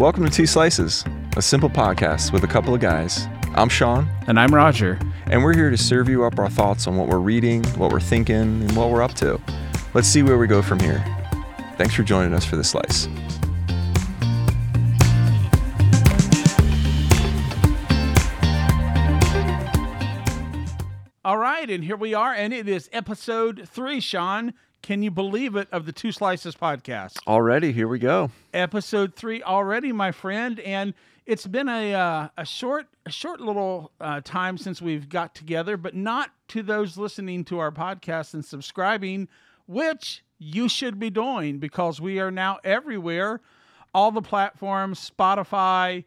Welcome to Two Slices, a simple podcast with a couple of guys. I'm Sean, And I'm Roger. and we're here to serve you up our thoughts on what we're reading, what we're thinking, and what we're up to. Let's see where we go from here. Thanks for joining us for this slice. All right, and here we are, and it is episode three, Sean. Can you believe it of the Two Slices podcast? Already, here we go. Episode three already, my friend, and it's been a uh, a short a short little uh, time since we've got together, but not to those listening to our podcast and subscribing, which you should be doing because we are now everywhere, all the platforms, Spotify,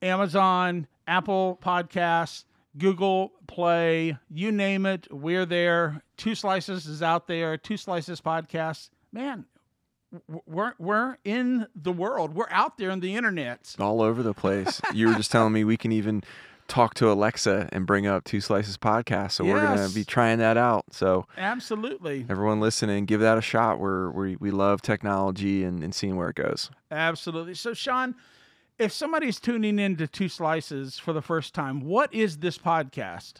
Amazon, Apple Podcasts, Google Play, you name it, we're there. Two Slices is out there. Two Slices podcast, man. We're we're in the world. We're out there in the internet. All over the place. you were just telling me we can even talk to Alexa and bring up Two Slices podcast. So we're gonna be trying that out. So Absolutely, everyone listening, give that a shot. We're, we we love technology and, and seeing where it goes. absolutely. So, Sean, if somebody's tuning in to Two Slices for the first time, what is this podcast?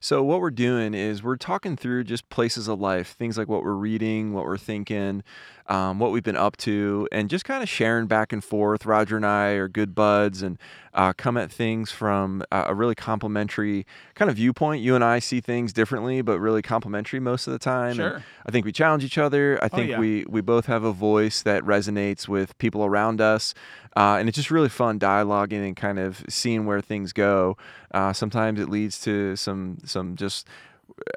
So what we're doing is we're talking through just places of life, things like what we're reading, what we're thinking, um, what we've been up to, and just kind of sharing back and forth. Roger and I are good buds and uh, come at things from uh, a really complementary kind of viewpoint. You and I see things differently, but really complementary most of the time. And Sure. I think we challenge each other. I think yeah. we we both have a voice that resonates with people around us, uh, and it's just really fun dialoguing and kind of seeing where things go. Uh, sometimes it leads to some some just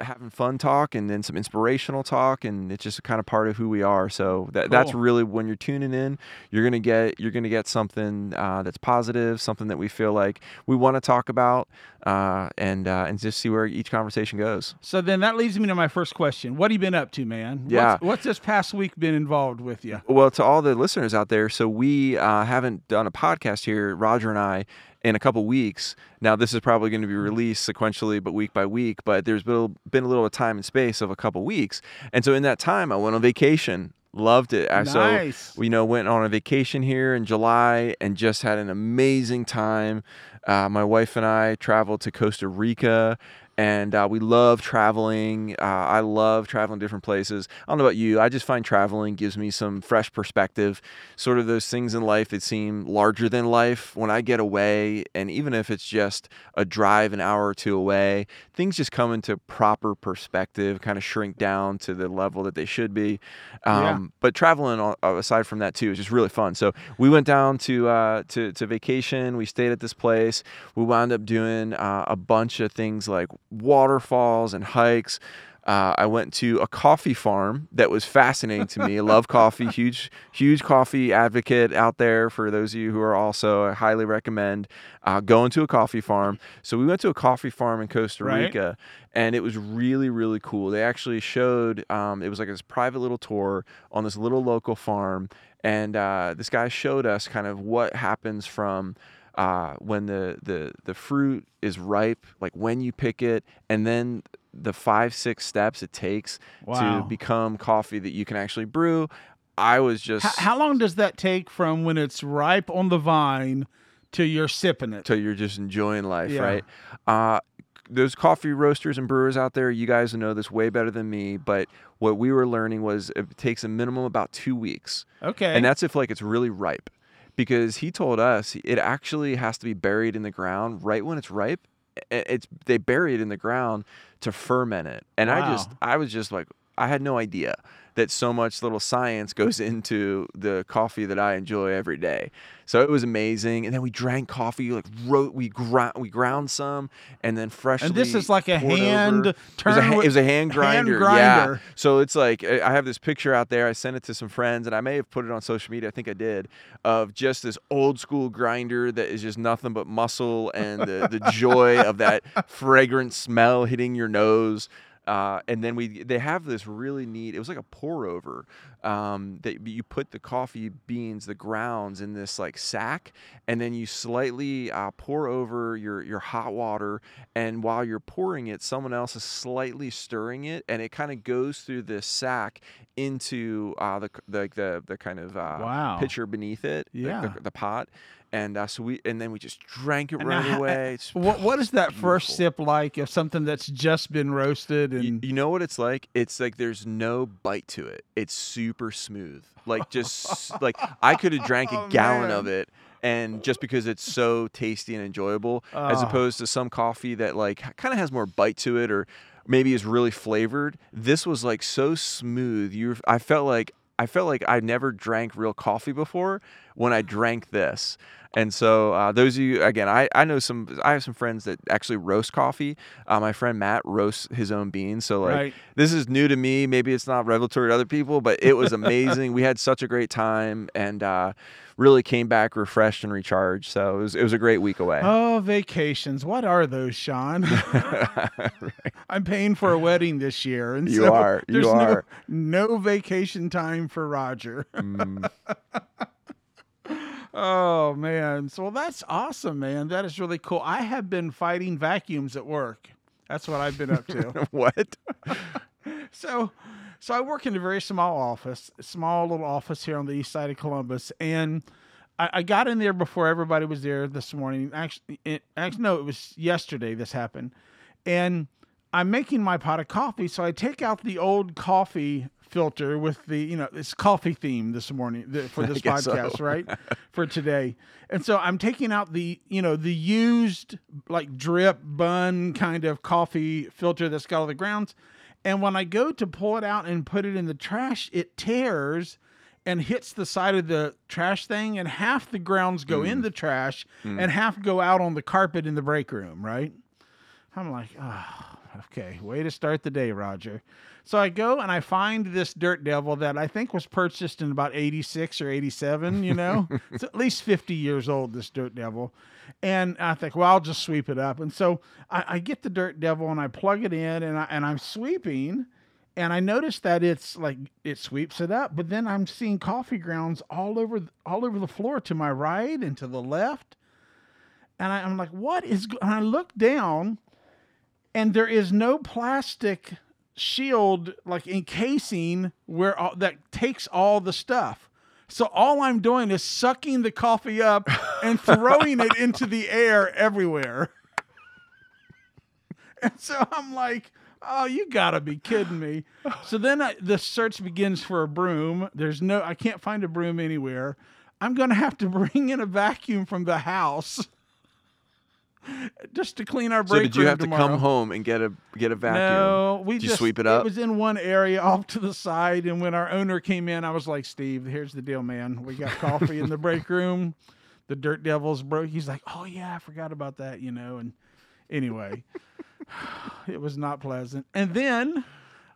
having fun talk and then some inspirational talk and it's just kind of part of who we are so that, that's really when you're tuning in you're gonna get you're gonna get something uh, that's positive something that we feel like we want to talk about uh, and uh, and just see where each conversation goes So then that leads me to my first question. What have you been up to, man? Yeah. What's, what's this past week been involved with you? Well, to all the listeners out there, so we uh, haven't done a podcast here, Roger and I, in a couple weeks. Now, this is probably going to be released sequentially, but week by week. But there's been, been a little time and space of a couple weeks, and so in that time, I went on vacation. Loved it. I Nice. So we you know went on a vacation here in July and just had an amazing time. Uh, my wife and I traveled to Costa Rica. And uh, we love traveling. Uh, I love traveling different places. I don't know about you. I just find traveling gives me some fresh perspective. Sort of those things in life that seem larger than life. When I get away, and even if it's just a drive an hour or two away, things just come into proper perspective, kind of shrink down to the level that they should be. Um, Yeah. But traveling, aside from that too, is just really fun. So we went down to uh, to to vacation. We stayed at this place. We wound up doing uh, a bunch of things like waterfalls and hikes. Uh, I went to a coffee farm that was fascinating to me. I love coffee, huge, huge coffee advocate out there. For those of you who are also, I highly recommend uh, going to a coffee farm. So we went to a coffee farm in Costa Right. Rica, and it was really, really cool. They actually showed um, it was like this private little tour on this little local farm, and uh, this guy showed us kind of what happens from uh, when the, the the fruit is ripe, like when you pick it, and then the five six steps it takes Wow. to become coffee that you can actually brew. I was just How, how long does that take from when it's ripe on the vine to you're sipping it? till you're just enjoying life, Yeah. right? Uh, those coffee roasters and brewers out there, you guys know this way better than me. But what we were learning was it takes a minimum about two weeks, Okay. and that's if like it's really ripe. Because he told us it actually has to be buried in the ground right when it's ripe. It's they bury it in the ground to ferment it, and I just I was just like I had no idea that so much little science goes into the coffee that I enjoy every day. So it was amazing. And then we drank coffee, like wrote, we ground we ground some, and then freshly. and this is like a hand over. It was, turn. a, it was a hand grinder. grinder. Yeah. So it's like I I have this picture out there. I sent it to some friends, and I may have put it on social media. I think I did, of just this old school grinder that is just nothing but muscle and the, the joy of that fragrant smell hitting your nose. Uh, and then we they have this really neat. It was like a pour over um, that you put the coffee beans, the grounds in this like sack, and then you slightly uh, pour over your your hot water. And while you're pouring it, someone else is slightly stirring it, and it kind of goes through this sack into uh, the the the, the kind of uh, Wow. pitcher beneath it, the- Yeah. the, the pot, and uh, so we and then we just drank it And right now, away. It's, What what is that first sip like of something that's just been roasted and you know what it's like? It's like there's no bite to it. It's super smooth. Like just like I could have drank a Oh, gallon of it and just because it's so tasty and enjoyable as Ah. opposed to some coffee that like kind of has more bite to it or maybe is really flavored. This was like so smooth. You I felt like I felt like I never drank real coffee before when I drank this. And so uh, those of you again, I, I know some I have some friends that actually roast coffee. Uh, my friend Matt roasts his own beans. So like Right. this is new to me. Maybe it's not revelatory to other people, but it was amazing. we had such a great time and uh, really came back refreshed and recharged. So it was it was a great week away. Oh, vacations. What are those, Sean? I'm paying for a wedding this year, and You so are. You there's are. No, no vacation time for Roger. Mm, Oh man, so that's awesome, man. That is really cool. I have been fighting vacuums at work. That's what I've been up to. what? so, so I work in a very small office, small little office here on the east side of Columbus, and I, I got in there before everybody was there this morning. Actually, it, actually, no, it was yesterday. This happened, and I'm making my pot of coffee. So I take out the old coffee filter with the, you know, it's coffee theme this morning the, for this guess so. podcast, right? For today. And so I'm taking out the, you know, the used like drip bun kind of coffee filter that's got all the grounds. And when I go to pull it out and put it in the trash, it tears and hits the side of the trash thing, and half the grounds go in mm. the trash mm. and half go out on the carpet in the break room, right? I'm like, oh, okay, way to start the day, Roger. So I go and I find this dirt devil that I think was purchased in about 86 or 87, you know? it's at least 50 years old, this dirt devil. And I think, well, I'll just sweep it up. And so I, I get the dirt devil and I plug it in and, I, and I'm sweeping and I notice that it's like it sweeps it up, but then I'm seeing coffee grounds all over all over the floor to my right and to the left, and I, I'm like, "What is?" go-" And I look down, and there is no plastic shield like encasing where all, that takes all the stuff. So all I'm doing is sucking the coffee up and throwing it into the air everywhere. And so I'm like, oh, you gotta be kidding me. So then I, the search begins for a broom. There's no, I can't find a broom anywhere. I'm gonna have to bring in a vacuum from the house just to clean our So break did you have to come home and get a get a vacuum? No, we Did you just sweep it up? It was in one area off to the side, and when our owner came in, I was like, "Steve, here's the deal, man. We got coffee in the break room. The Dirt Devils broke." He's like, "Oh yeah, I forgot about that," you know. And anyway, it was not pleasant. And then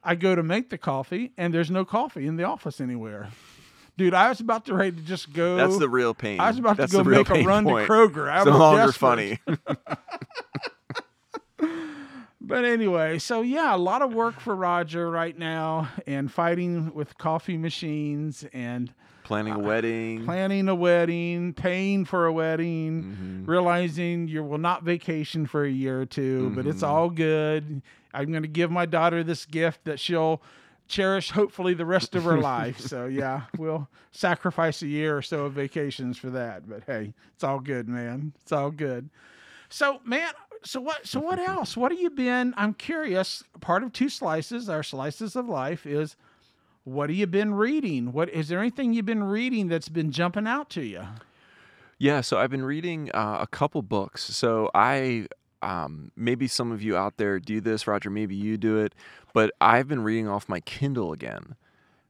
I go to make the coffee, and there's no coffee in the office anywhere. Dude, I was about to ready to just go. That's the real pain. I was about That's to go make a run point. to Kroger. I It's no longer funny. But anyway, so yeah, a lot of work for Roger right now and fighting with coffee machines and Planning a wedding. planning a wedding, paying for a wedding, Mm-hmm. realizing you will not vacation for a year or 2 but it's Mhm. all good. I'm going to give my daughter this gift that she'll cherish hopefully the rest of her life. So yeah, we'll sacrifice a year or so of vacations for that. But hey, it's all good, man. It's all good. So man, so what so what else? What have you been? I'm curious. Part of two slices, our slices of life is what have you been reading? What is there anything you've been reading that's been jumping out to you? Yeah, so I've been reading uh, a couple books. So I um, maybe some of you out there do this, Roger. Maybe you do it, but I've been reading off my Kindle again,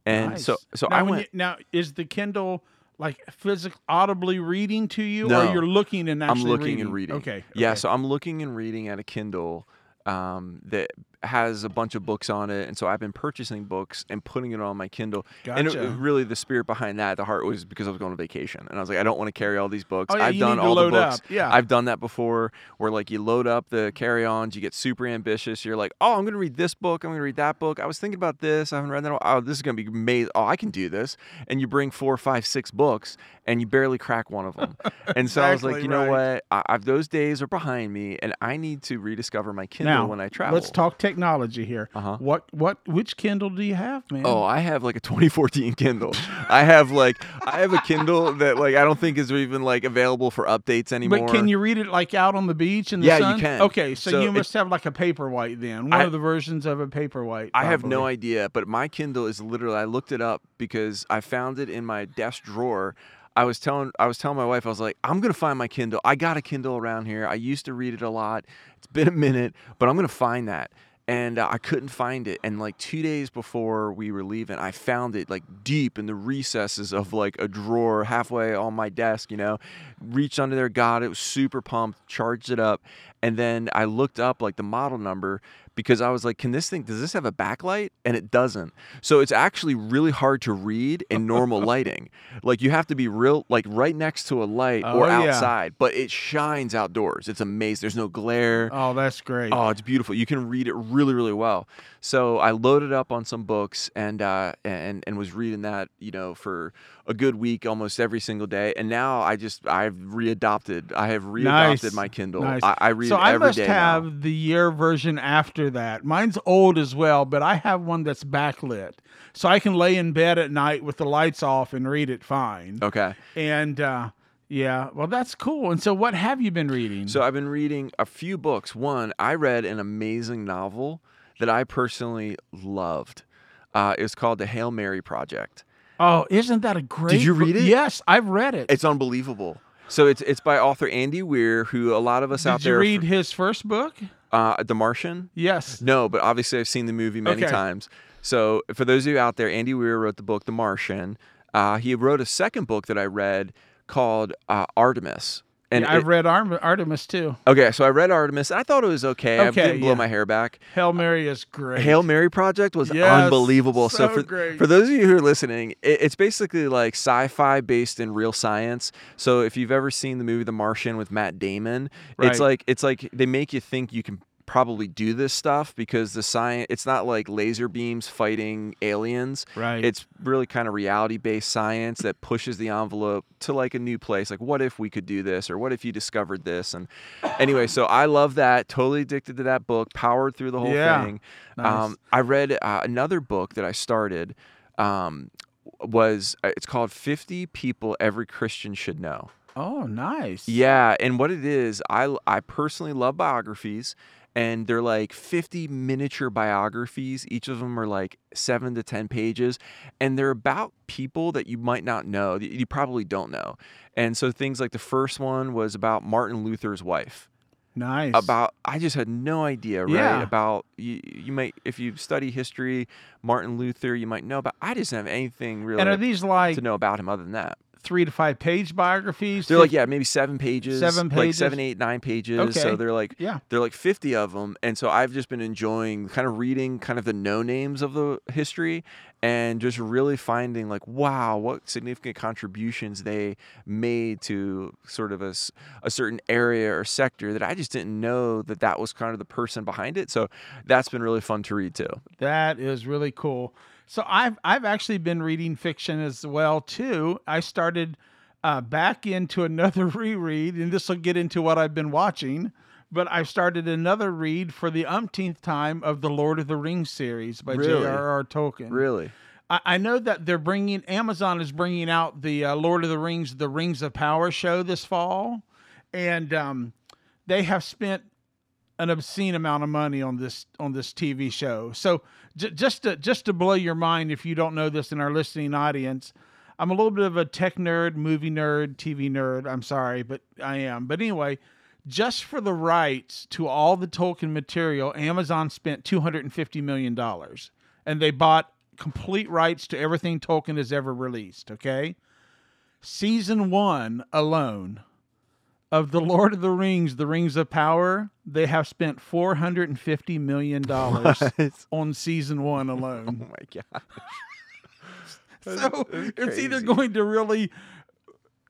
and so Nice. so now, I went. you- now is the Kindle like physical audibly reading to you, or you're looking and I'm looking reading? and reading. Okay. Yeah, so I'm looking and reading at a Kindle um, that has a bunch of books on it, and so I've been purchasing books and putting it on my Kindle. And it, Gotcha. really, the spirit behind that, the heart was because I was going on vacation, and I was like, I don't want to carry all these books. Oh, yeah, I've you done need to all load the books. up. Yeah. I've done that before, where like you load up the carry-ons, you get super ambitious. You're like, oh, I'm going to read this book. I'm going to read that book. I was thinking about this. I haven't read that. Oh, this is going to be amazing. Oh, I can do this. And you bring four, five, six books, and you barely crack one of them. and so I was like, Exactly you know right. what? I, I've those days are behind me, and I need to rediscover my Kindle now when I travel. Let's talk technology here. Uh-huh. What what which Kindle do you have, man? Oh, I have like a 2014 Kindle. I have like I have a Kindle that like I don't think is even like available for updates anymore. But can you read it like out on the beach in the Yeah, you can. Okay, so, So you must have like a paperwhite then. One I- of the versions of a paperwhite. I have no idea, but my Kindle is literally I looked it up because I found it in my desk drawer. I was telling I was telling my wife I was like, I'm gonna find my Kindle. I got a Kindle around here. I used to read it a lot. It's been a minute, but I'm gonna find that. And uh, I couldn't find it. And like two days before we were leaving, I found it like deep in the recesses of like a drawer halfway on my desk. You know, reached under there, got it, was super pumped, charged it up, and then I looked up like the model number because I was like, can this thing, does this have a backlight? And it doesn't. So it's actually really hard to read in normal lighting. Like you have to be real, like right next to a light or Oh, yeah. outside, but it shines outdoors. It's amazing. There's no glare. Oh, that's great. Oh, it's beautiful. You can read it really, really well. So I loaded up on some books and uh, and and was reading that, you know, for a good week, almost every single day. And now I just I've readopted. I have readopted Nice. my Kindle. Nice. I, I read so it I must have now. the year version after that. Mine's old as well, but I have one that's backlit, so I can lay in bed at night with the lights off and read it fine. Okay. And uh, yeah, well, that's cool. And so, what have you been reading? So I've been reading a few books. One, I read an amazing novel that I personally loved. Uh, it was called The Hail Mary Project. oh, isn't that a great? Did you read it? Yes, I've read it. It's unbelievable. So it's it's by author Andy Weir, who a lot of us out Did you there, read his first book? Uh, The Martian. Yes. No, but obviously I've seen the movie many Okay. times. So for those of you out there, Andy Weir wrote the book The Martian. Uh, he wrote a second book that I read called uh, Artemis. And Yeah, I've it- read Arm- Artemis too. okay, so I read Artemis. And I thought it was okay. I Okay, didn't blow yeah. my hair back. Hail Mary is great. Hail Mary Project was Yes, unbelievable. So, so for, great. for those of you who are listening, it, it's basically like sci-fi based in real science. So if you've ever seen the movie The Martian with Matt Damon, it's like it's like they make you think you can probably do this stuff because the science it's not like laser beams fighting aliens. Right. It's really kind of reality based science that pushes the envelope to like a new place. Like, what if we could do this? Or what if you discovered this? And anyway, so I love that. Totally addicted to that book, powered through the whole Yeah. thing. Nice. Um, I read uh, another book that I started. Um, was uh, it's called 50 people every christian should know oh, nice. yeah and what it is i i personally love biographies and they're like 50 miniature biographies each of them are like 7 to 10 pages and they're about people that you might not know that you probably don't know and so things like the first one was about martin luther's wife Nice. about I just had no idea, right? Yeah. About you, you might if you study history, Martin Luther, you might know, but I just didn't have anything really and are these like to know about him other than that. Three to five page biographies? They're like yeah, maybe seven pages, Seven like seven, pages? eight, nine pages. Okay. So they're like Yeah. they're like fifty of them, and so I've just been enjoying kind of reading kind of the no names of the history, and just really finding like wow, what significant contributions they made to sort of a, a certain area or sector that I just didn't know that that was kind of the person behind it. So that's been really fun to read too. That is really cool. So I've I've actually been reading fiction as well too. I started uh, back into another reread, and this will get into what I've been watching. But I've started another read for the umpteenth time of the Lord of the Rings series by Really? J.R.R. Tolkien. Really, I, I know that they're bringing Amazon is bringing out the uh, Lord of the Rings, the Rings of Power show this fall, and um, they have spent an obscene amount of money on this on this TV show. So j- just to just to blow your mind, if you don't know this in our listening audience, I'm a little bit of a tech nerd, movie nerd, TV nerd. I'm sorry, but I am. But anyway, just for the rights to all the Tolkien material, Amazon spent 250 million dollars, and they bought complete rights to everything Tolkien has ever released. Okay, season one alone of the Lord of the Rings, the Rings of Power, they have spent 450 million dollars on season one alone. Oh my god, so it's either going to really,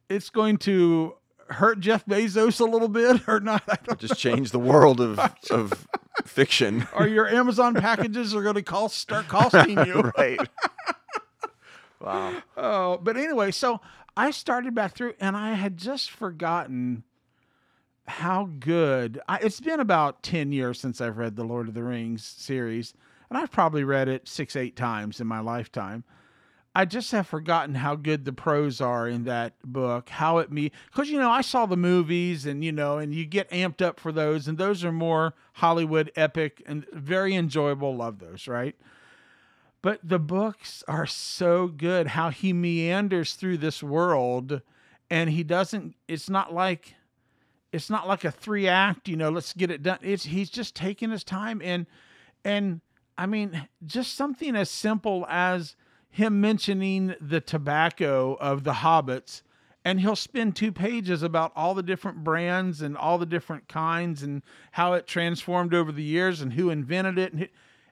it's going to hurt Jeff Bezos a little bit or not. I don't just change the world of of fiction. or your Amazon packages are going to cost start costing you. right. wow. Oh, but anyway, so I started back through and I had just forgotten how good I, it's been about 10 years since I've read the Lord of the Rings series, and I've probably read it six, eight times in my lifetime. I just have forgotten how good the prose are in that book, how it me because you know I saw the movies and you know and you get amped up for those and those are more Hollywood epic and very enjoyable. Love those, right? But the books are so good how he meanders through this world and he doesn't it's not like it's not like a three act, you know, let's get it done. It's he's just taking his time and and I mean just something as simple as him mentioning the tobacco of the hobbits and he'll spend two pages about all the different brands and all the different kinds and how it transformed over the years and who invented it and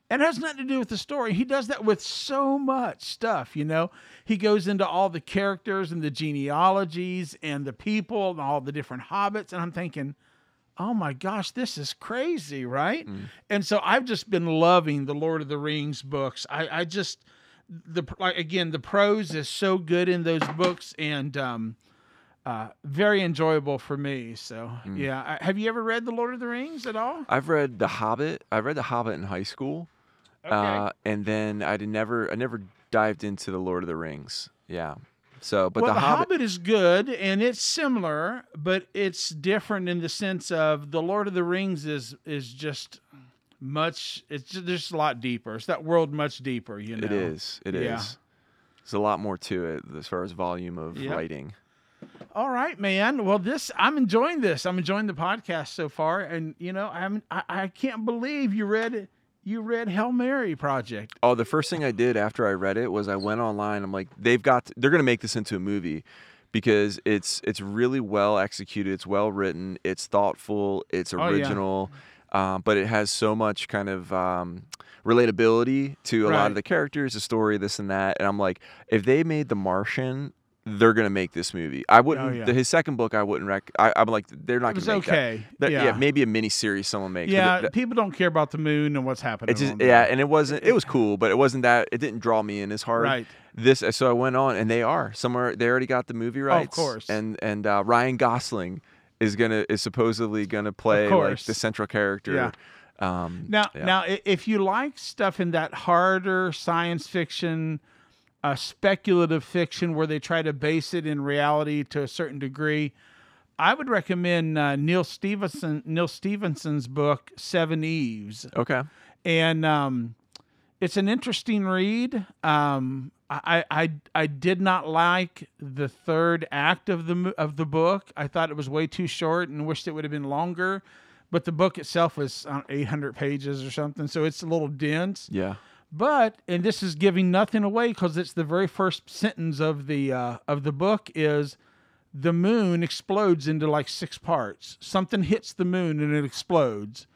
and it has nothing to do with the story. He does that with so much stuff, you know. He goes into all the characters and the genealogies and the people and all the different hobbits. And I'm thinking, oh my gosh, this is crazy, right? Mm. And so I've just been loving the Lord of the Rings books. I, I just the like again, the prose is so good in those books and um uh, very enjoyable for me. So mm. yeah, I, have you ever read the Lord of the Rings at all? I've read The Hobbit. I read The Hobbit in high school. Okay. Uh, and then I did never I never dived into the Lord of the Rings. Yeah. So, but well, the, the Hobbit... Hobbit... is good and it's similar, but it's different in the sense of the Lord of the Rings is is just much. It's just, just a lot deeper. It's that world much deeper. You know, it is. It yeah. is. There's a lot more to it as far as volume of yep. writing. All right, man. Well, this I'm enjoying this. I'm enjoying the podcast so far, and you know, I'm I, I can't believe you read it you read Hail Mary Project. Oh, the first thing I did after I read it was I went online. I'm like, they've got, to, they're going to make this into a movie because it's it's really well executed. It's well written. It's thoughtful. It's original. Oh, yeah. um, but it has so much kind of um, relatability to a right. lot of the characters, the story, this and that. And I'm like, if they made The Martian they're gonna make this movie. I wouldn't. Oh, yeah. his second book, I wouldn't rec. I, am like, they're not gonna make okay. that. yeah. yeah. maybe a mini series someone makes. Yeah, it, people don't care about the moon and what's happening. It just, yeah, and it wasn't. It was cool, but it wasn't that. It didn't draw me in as hard. Right. This, so I went on, and they are somewhere. They already got the movie rights. Oh, of course. And and uh, Ryan Gosling is gonna is supposedly gonna play like the central character. Yeah. Um, now, yeah. now, if you like stuff in that harder science fiction speculative fiction where they try to base it in reality to a certain degree. I would recommend uh, Neal Stephenson Neal Stephenson's book Seveneves. Okay, and um, it's an interesting read. Um, I, I I did not like the third act of the of the book. I thought it was way too short and wished it would have been longer. But the book itself was uh, 800 pages or something, so it's a little dense. Yeah. But and this is giving nothing away because it's the very first sentence of the uh, of the book is the moon explodes into like six parts. Something hits the moon and it explodes.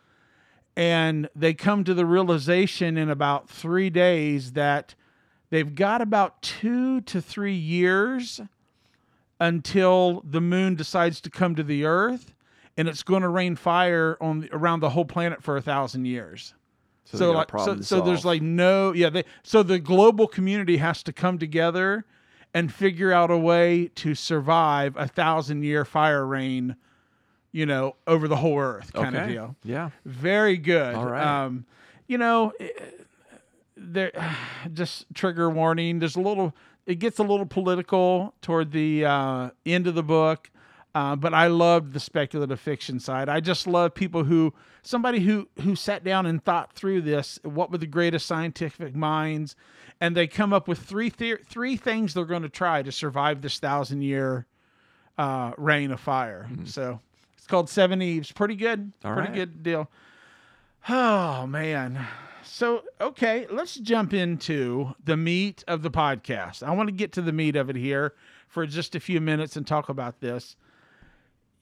And they come to the realization in about three days that they've got about two to three years until the moon decides to come to the earth and it's going to rain fire on around the whole planet for a thousand years. So, so like so, so there's like no yeah they so the global community has to come together and figure out a way to survive a thousand year fire rain, you know, over the whole earth kind okay. of deal. Yeah. Very good. All right. Um, you know, eh, there just trigger warning. There's a little it gets a little political toward the uh, end of the book. Uh, but I loved the speculative fiction side. I just love people who somebody who who sat down and thought through this. What were the greatest scientific minds? And they come up with three the- three things they're going to try to survive this thousand year uh, reign of fire. Mm-hmm. So it's called Seveneves. Pretty good. All pretty right. good deal. Oh man. So okay, let's jump into the meat of the podcast. I want to get to the meat of it here for just a few minutes and talk about this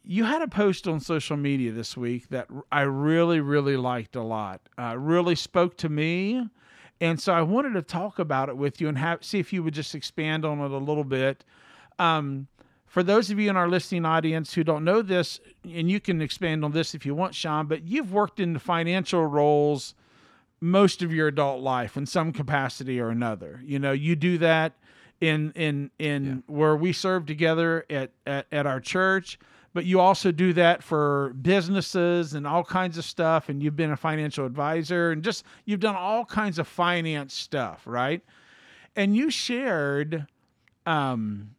you had a post on social media this week that I really, really liked a lot. Uh, really spoke to me, and so I wanted to talk about it with you and have see if you would just expand on it a little bit. Um, for those of you in our listening audience who don't know this, and you can expand on this if you want, Sean, but you've worked in the financial roles most of your adult life in some capacity or another. You know, you do that in in in yeah. where we serve together at, at at our church but you also do that for businesses and all kinds of stuff. And you've been a financial advisor and just you've done all kinds of finance stuff, right? And you shared, um,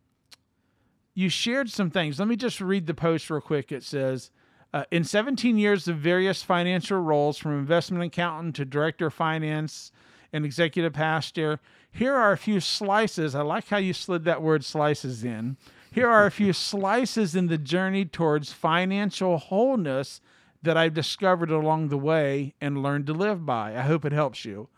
you shared some things. Let me just read the post real quick. It says, uh, in 17 years of various financial roles, from investment accountant to director of finance and executive pastor, here are a few slices. I like how you slid that word slices in. Here are a few slices in the journey towards financial wholeness that I've discovered along the way and learned to live by. I hope it helps you.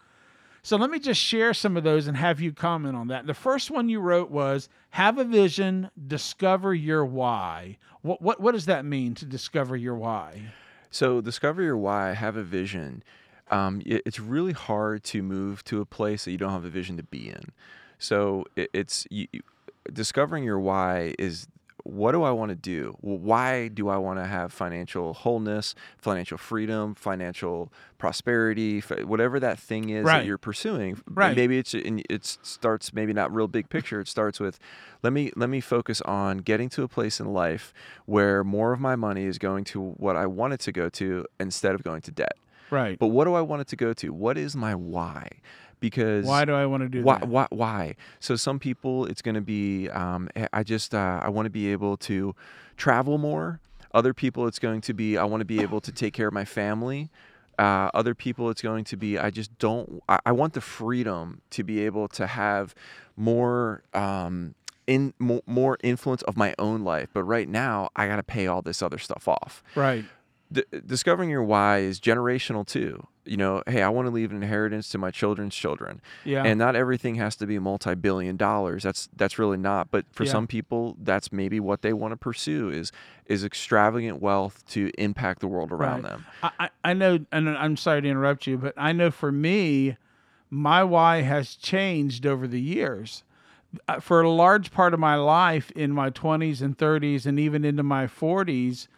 So let me just share some of those and have you comment on that. The first one you wrote was have a vision, discover your why. What what what does that mean to discover your why? So discover your why, have a vision. Um, it, it's really hard to move to a place that you don't have a vision to be in. So it, it's you, discovering your why is what do I want to do? Why do I want to have financial wholeness, financial freedom, financial prosperity, whatever that thing is right. that you're pursuing? Right. Maybe it's it starts maybe not real big picture. It starts with let me let me focus on getting to a place in life where more of my money is going to what I want it to go to instead of going to debt. Right. But what do I want it to go to? What is my why? Because why do I want to do why, that? Why, why? So some people, it's going to be, um, I just, uh, I want to be able to travel more. Other people, it's going to be, I want to be able to take care of my family. Uh, other people, it's going to be, I just don't, I, I, want the freedom to be able to have more, um, in more, more influence of my own life. But right now, I got to pay all this other stuff off. Right. D- discovering your why is generational too you know, hey, I want to leave an inheritance to my children's children. Yeah. And not everything has to be multi-billion dollars. That's that's really not. But for Yeah. some people, that's maybe what they want to pursue is is extravagant wealth to impact the world around Right. them. I, I know, and I'm sorry to interrupt you, but I know for me, my why has changed over the years. Uh, For a large part of my life, in my 20s and 30s, and even into my 40s,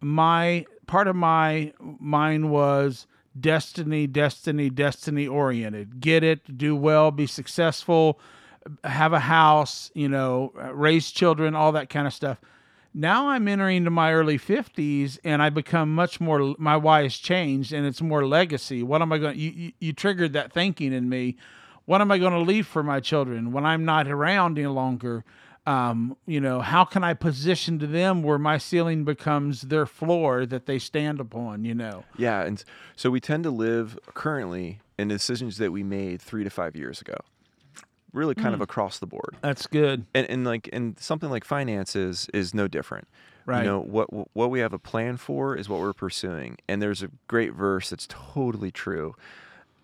my part of my mind was destiny, destiny, destiny oriented. Get it, do well, be successful, have a house, you know, raise children, all that kind of stuff. Now I'm entering into my early 50s and I become much more my why has changed and it's more legacy. What am I going you, you you triggered that thinking in me. What am I going to leave for my children when I'm not around any longer? Um, you know, how can I position to them where my ceiling becomes their floor that they stand upon, you know? Yeah, and so we tend to live currently in decisions that we made 3 to 5 years ago. Really kind of Hmm. across the board. That's good. And and like and something like finances is no different. Right. You know, what what we have a plan for is what we're pursuing. And there's a great verse that's totally true.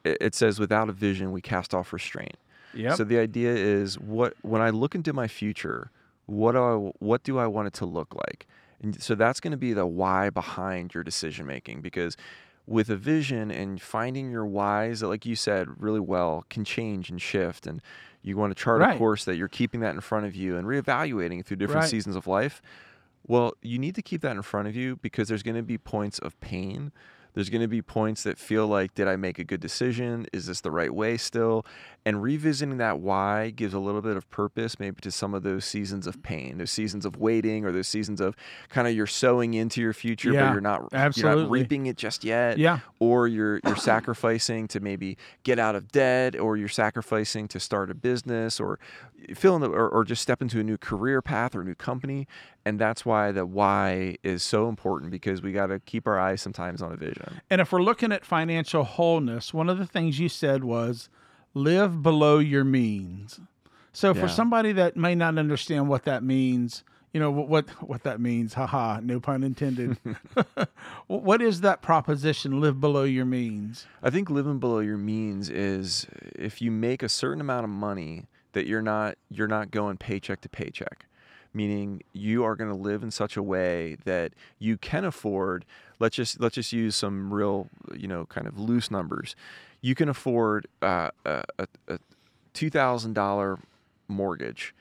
It, it says without a vision we cast off restraint. Yep. So the idea is what when I look into my future, what do I what do I want it to look like? And so that's going to be the why behind your decision making because with a vision and finding your whys that like you said really well can change and shift and you want to chart Right. a course that you're keeping that in front of you and reevaluating through different Right. seasons of life. Well, you need to keep that in front of you because there's going to be points of pain. There's going to be points that feel like, did I make a good decision? Is this the right way still? And revisiting that why gives a little bit of purpose, maybe to some of those seasons of pain, those seasons of waiting, or those seasons of kind of you're sowing into your future, Yeah, but you're not, you're absolutely. not reaping it just yet. Yeah. Or you're you're sacrificing to maybe get out of debt, or you're sacrificing to start a business, or eh, fill in the, or, or just step into a new career path or a new company. And that's why the why is so important because we got to keep our eyes sometimes on a vision. And if we're looking at financial wholeness, one of the things you said was live below your means. So for somebody that may not understand what that means, you know what what, what that means, haha, no pun intended. what is that proposition live below your means? I think living below your means is if you make a certain amount of money that you're not you're not going paycheck to paycheck. Meaning you are going to live in such a way that you can afford let's just let's just use some real you know kind of loose numbers. You can afford uh, a, a, a two thousand dollar mortgage.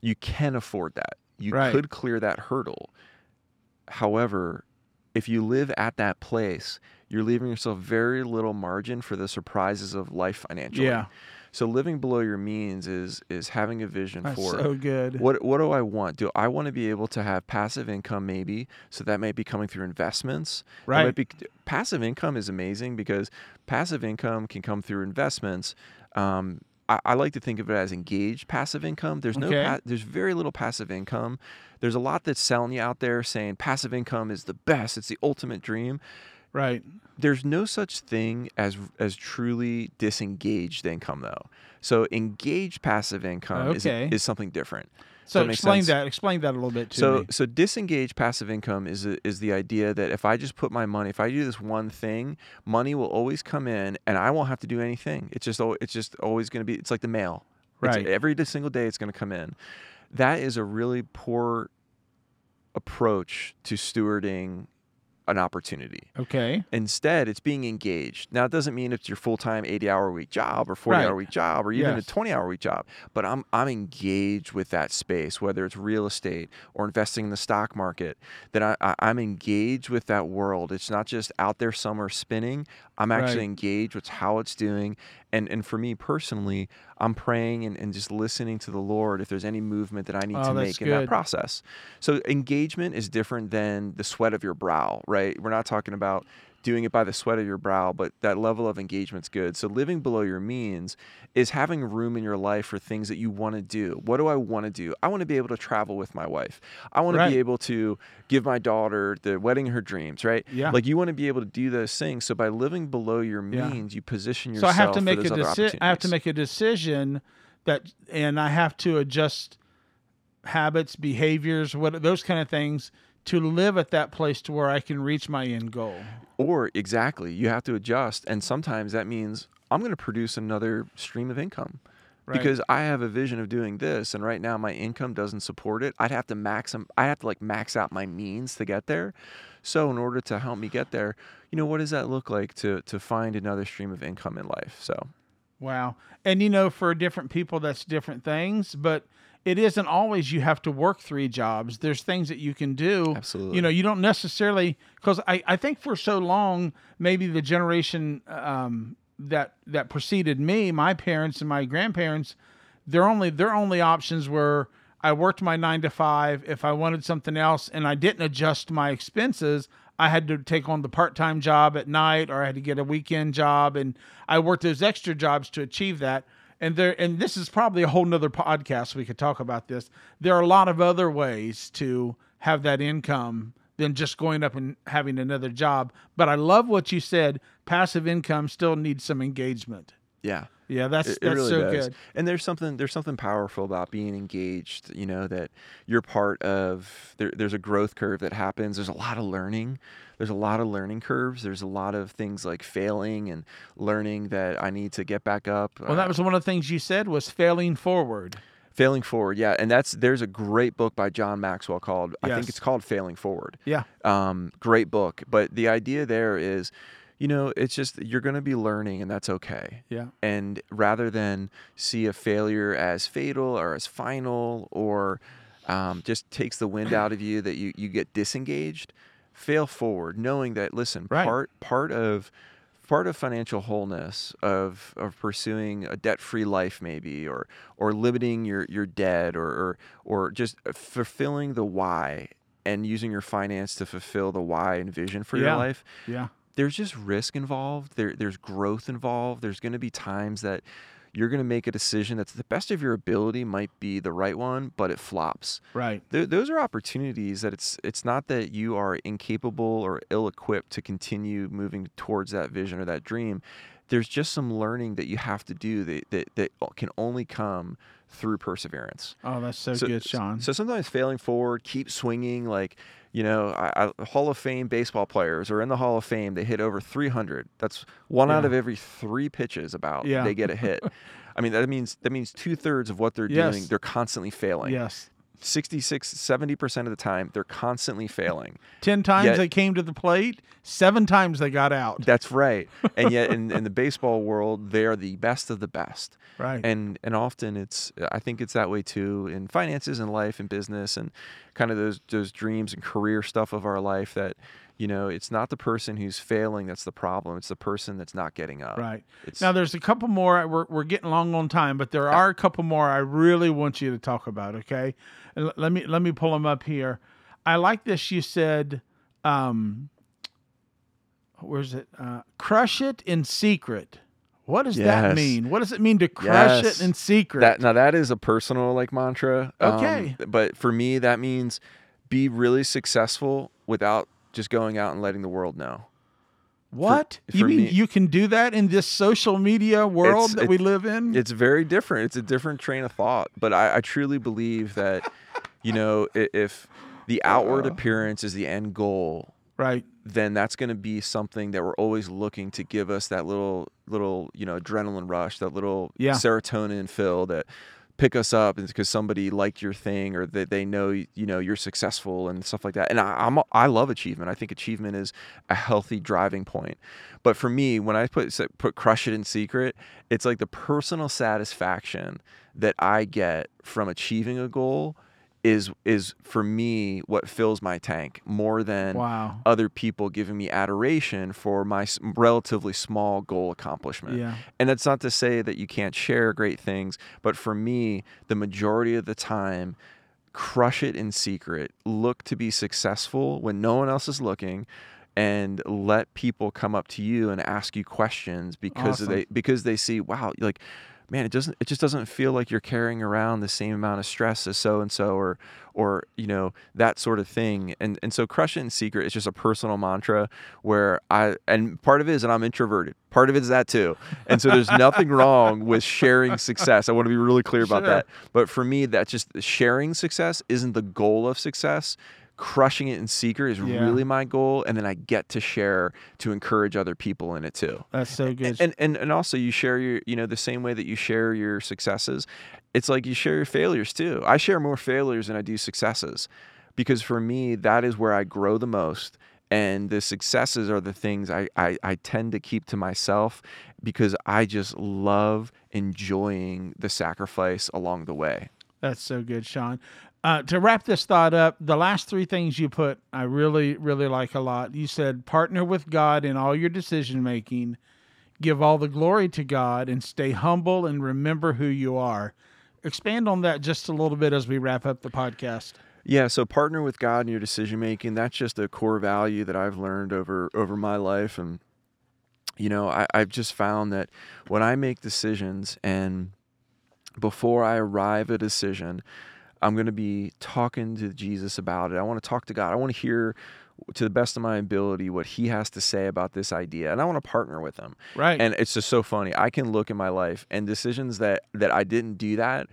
You can afford that. You Right. could clear that hurdle. However, if you live at that place, you're leaving yourself very little margin for the surprises of life financially. Yeah. So living below your means is is having a vision That's for so good. what what do I want? Do I want to be able to have passive income maybe? So that might be coming through investments. Right. be, passive income is amazing because passive income can come through investments. Um, I, I like to think of it as engaged passive income. There's no Okay. pa- there's very little passive income. There's a lot that's selling you out there saying passive income is the best. It's the ultimate dream Right. There's no such thing as as truly disengaged income though. So engaged passive income Okay. is is something different. So that explain sense? that. Explain that a little bit to So me. so disengaged passive income is a, is the idea that if I just put my money, if I do this one thing, money will always come in and I won't have to do anything. It's just it's just always going to be it's like the mail. It's- Right. every single day it's going to come in. That is a really poor approach to stewarding an opportunity. Okay. Instead, it's being engaged. Now, it doesn't mean it's your full time 80 hour week job or 40 hour week job or even Yes. a 20 hour week job, but I'm, I'm engaged with that space, whether it's real estate or investing in the stock market, that I, I, I'm engaged with that world. It's not just out there somewhere spinning. I'm actually Right. engaged with how it's doing. And, and for me personally, I'm praying and, and just listening to the Lord if there's any movement that I need Oh, to make in that process. So engagement is different than the sweat of your brow, right? We're not talking about doing it by the sweat of your brow, but that level of engagement's good. So living below your means is having room in your life for things that you want to do. What do I want to do? I want to be able to travel with my wife. I want to be able to give my daughter the wedding her dreams, right? Yeah. Like you want to be able to do those things. So by living below your Yeah. means, you position yourself. So I have to make a decision. I have to make a decision that, and I have to adjust habits, behaviors, what those kind of things to live at that place to where I can reach my end goal. Or exactly, you have to adjust. And sometimes that means I'm going to produce another stream of income Right. because I have a vision of doing this. And right now my income doesn't support it. I'd have to max, I have to like max out my means to get there. So in order to help me get there, you know, what does that look like to, to find another stream of income in life? So Wow. And you know, for different people, that's different things, but it isn't always you have to work three jobs. There's things that you can do. Absolutely. You know, you don't necessarily, because I, I think for so long, maybe the generation um, that that preceded me, my parents and my grandparents, their only their only options were I worked my nine to five. If I wanted something else and I didn't adjust my expenses, I had to take on the part time job at night or I had to get a weekend job. And I worked those extra jobs to achieve that. And there, and this is probably a whole nother podcast. We could talk about this. There are a lot of other ways to have that income than just going up and having another job. But I love what you said. Passive income still needs some engagement. yeah. Yeah, that's It, it that's really so does. good. And there's something there's something powerful about being engaged. You know that you're part of. There, there's a growth curve that happens. There's a lot of learning. There's a lot of learning curves. There's a lot of things like failing and learning that I need to get back up. Well, that was one of the things you said was failing forward. failing forward. Yeah, and that's there's a great book by John Maxwell called I think it's called Failing Forward. Yeah. Um, great book. But the idea there is, you know, it's just you're going to be learning, and that's okay. Yeah. and rather than see a failure as fatal or as final or um, just takes the wind out of you that you, you get disengaged fail forward knowing that listen Right. part part of part of financial wholeness of of pursuing a debt-free life maybe or or limiting your your debt or or, or just fulfilling the why and using your finance to fulfill the why and vision for Yeah. your life Yeah. There's just risk involved. There, there's growth involved. There's going to be times that you're going to make a decision that's the best of your ability might be the right one, but it flops. Right. Th- those are opportunities that it's it's not that you are incapable or ill-equipped to continue moving towards that vision or that dream. There's just some learning that you have to do that that, that can only come through perseverance. Oh, that's so, So- good, Sean. So sometimes failing forward, keep swinging. Like, you know, I, I, Hall of Fame baseball players are in the Hall of Fame. They hit over 300. That's one out of every three pitches about Yeah. they get a hit. I mean, that means that means two thirds of what they're Yes. doing, they're constantly failing. yes. 66, 70% of the time, they're constantly failing. 10 times Yet- they came to the plate, seven times they got out. That's right. And yet in, in the baseball world, they are the best of the best. Right. and and often it's i think it's that way too in finances and life and business and kind of those those dreams and career stuff of our life that you know, it's not the person who's failing that's the problem. It's the person that's not getting up. Right. It's, Now, there's a couple more. We're, we're getting long on time, but there are a couple more I really want you to talk about. Okay, And let me let me pull them up here. I like this. You said, um, "Where's it? Uh, crush it in secret." What does that mean? What does it mean to crush Yes. it in secret? that now that is a personal like mantra. um, Okay. but for me, that means be really successful without just going out and letting the world know. what you for mean? me- you can do that in this social media world that we live in? It's very different. It's a different train of thought. But I, I truly believe that, you know, if the outward Uh. appearance is the end goal, right. then that's going to be something that we're always looking to give us that little little you know adrenaline rush that little Yeah. serotonin fill that pick us up because somebody liked your thing or that they know you know you're successful and stuff like that and I, I'm I love achievement I think achievement is a healthy driving point but for me when I put put crush it in secret it's like the personal satisfaction that I get from achieving a goal is is for me what fills my tank more than Wow. other people giving me adoration for my relatively small goal accomplishment. Yeah. And that's not to say that you can't share great things, but for me, the majority of the time, crush it in secret, look to be successful when no one else is looking. And let people come up to you and ask you questions because Awesome. they because they see wow like man it doesn't it just doesn't feel like you're carrying around the same amount of stress as so and so or or you know that sort of thing. And and so crush it in secret is just a personal mantra where i and part of it is that i'm introverted. Part of it is that too. And so there's nothing wrong with sharing success. I want to be really clear about Sure. that. But for me that's just sharing success isn't the goal of success crushing it in secret is Yeah. really my goal and then i get to share to encourage other people in it too That's so good. and and and also you share your you know the same way that you share your successes it's like you share your failures too i share more failures than i do successes because for me that is where i grow the most and the successes are the things I, I, I tend to keep to myself because I just love enjoying the sacrifice along the way. That's so good, Sean. Uh, to wrap this thought up, the last three things you put, I really, really like a lot. You said, partner with God in all your decision making, give all the glory to God, and stay humble and remember who you are. Expand on that just a little bit as we wrap up the podcast. Yeah, so partner with God in your decision making. That's just a core value that I've learned over over my life, and you know, I, I've just found that when I make decisions and before I arrive at a decision, I'm going to be talking to Jesus about it. I want to talk to God. I want to hear to the best of my ability what he has to say about this idea and I want to partner with him. Right. And it's just so funny. I can look in my life and decisions that that I didn't do that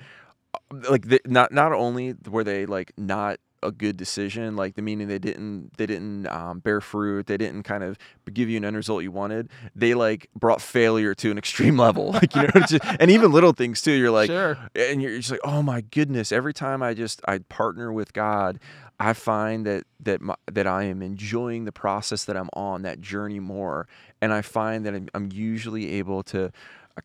like the, not not only were they like not a good decision like the meaning they didn't they didn't um, bear fruit they didn't kind of give you an end result you wanted they like brought failure to an extreme level like you know just, and even little things too you're like sure. and you're just like oh my goodness every time i just i partner with god i find that that my, that i am enjoying the process that i'm on that journey more and i find that i'm, I'm usually able to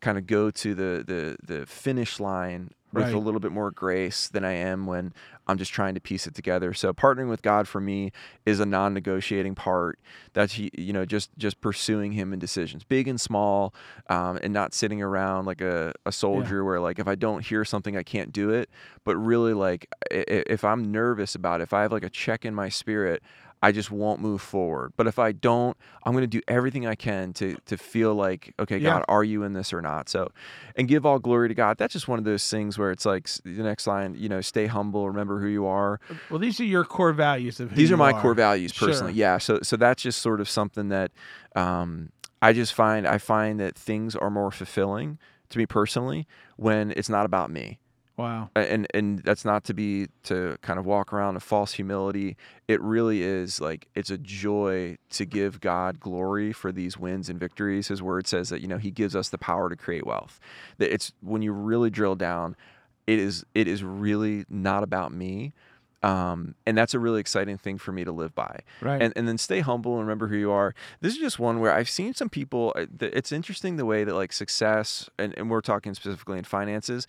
kind of go to the the the finish line with Right. a little bit more grace than I am when I'm just trying to piece it together. So partnering with God for me is a non-negotiating part. That's you know just just pursuing Him in decisions, big and small, um, and not sitting around like a, a soldier where like if I don't hear something I can't do it. But really like i- i- if I'm nervous about it, if I have like a check in my spirit. I just won't move forward. But if I don't, I'm going to do everything I can to to feel like, okay, Yeah. God, are you in this or not? So, and give all glory to God. That's just one of those things where it's like the next line, you know, stay humble, remember who you are. Well, these are your core values of These are my core values Sure. personally. Yeah. So so that's just sort of something that um, I just find I find that things are more fulfilling to me personally when it's not about me Wow. and and that's not to be to kind of walk around a false humility it really is like it's a joy to give god glory for these wins and victories his word says that you know he gives us the power to create wealth that it's when you really drill down it is it is really not about me um, and that's a really exciting thing for me to live by Right. and, and then stay humble and remember who you are this is just one where i've seen some people uh, it's interesting the way that like success and, and we're talking specifically in finances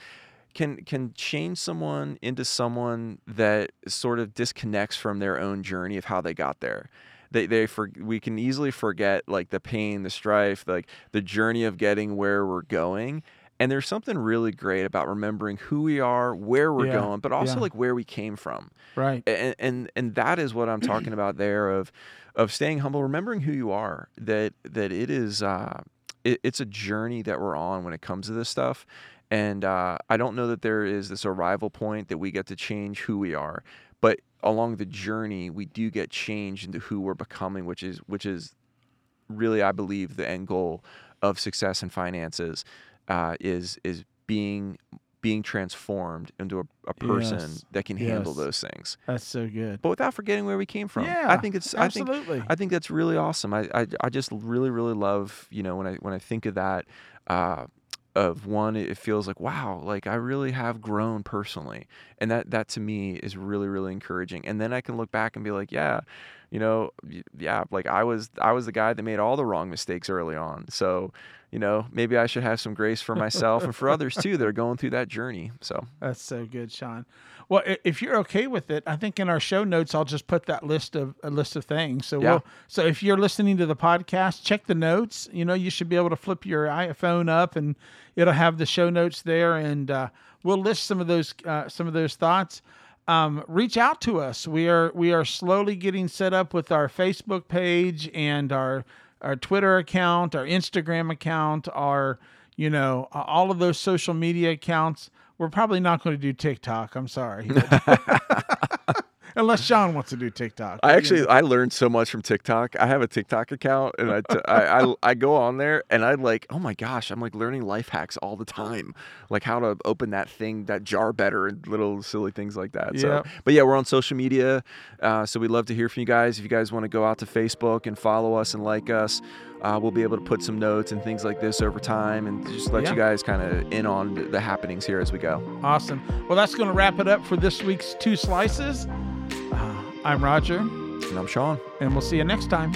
can can change someone into someone that sort of disconnects from their own journey of how they got there they they for we can easily forget like the pain, the strife, like the journey of getting where we're going. And there's something really great about remembering who we are, where we're Yeah, going, but also yeah. like where we came from Right. and and and that is what I'm talking about there of of staying humble, remembering who you are. That that it is uh, it, it's a journey that we're on when it comes to this stuff. And uh, I don't know that there is this arrival point that we get to change who we are, but along the journey we do get changed into who we're becoming, which is which is really I believe the end goal of success in finances uh, is is being being transformed into a, a person Yes, that can handle those things That's so good. but without forgetting where we came from. Yeah, I think it's I think absolutely. I think that's really awesome. I, I I just really really love you know when I when I think of that. Uh, of one, it feels like wow, like I really have grown personally, and that that to me is really really encouraging. And then I can look back and be like, yeah, you know, yeah, like I was I was the guy that made all the wrong mistakes early on. So, you know, maybe I should have some grace for myself and for others too that are going through that journey. So That's so good, Sean. Well, if you're okay with it, I think in our show notes I'll just put that list of a list of things. So Yeah. we'll, so if you're listening to the podcast, check the notes. You know, you should be able to flip your iPhone up and it'll have the show notes there, and uh, we'll list some of those uh, some of those thoughts. Um, reach out to us. We are we are slowly getting set up with our Facebook page and our our Twitter account, our Instagram account, our you know all of those social media accounts. We're probably not going to do TikTok. I'm sorry, unless Sean wants to do TikTok. I actually I learned so much from TikTok. I have a TikTok account and I, t- I, I I go on there and I like oh my gosh I'm like learning life hacks all the time like how to open that thing that jar better and little silly things like that. So but yeah we're on social media uh, so we'd love to hear from you guys if you guys want to go out to Facebook and follow us and like us. Uh, we'll be able to put some notes and things like this over time and just let Yeah. you guys kind of in on the happenings here as we go. awesome. Well, that's going to wrap it up for this week's two slices. Uh, I'm Roger, And I'm Sean. and we'll see you next time.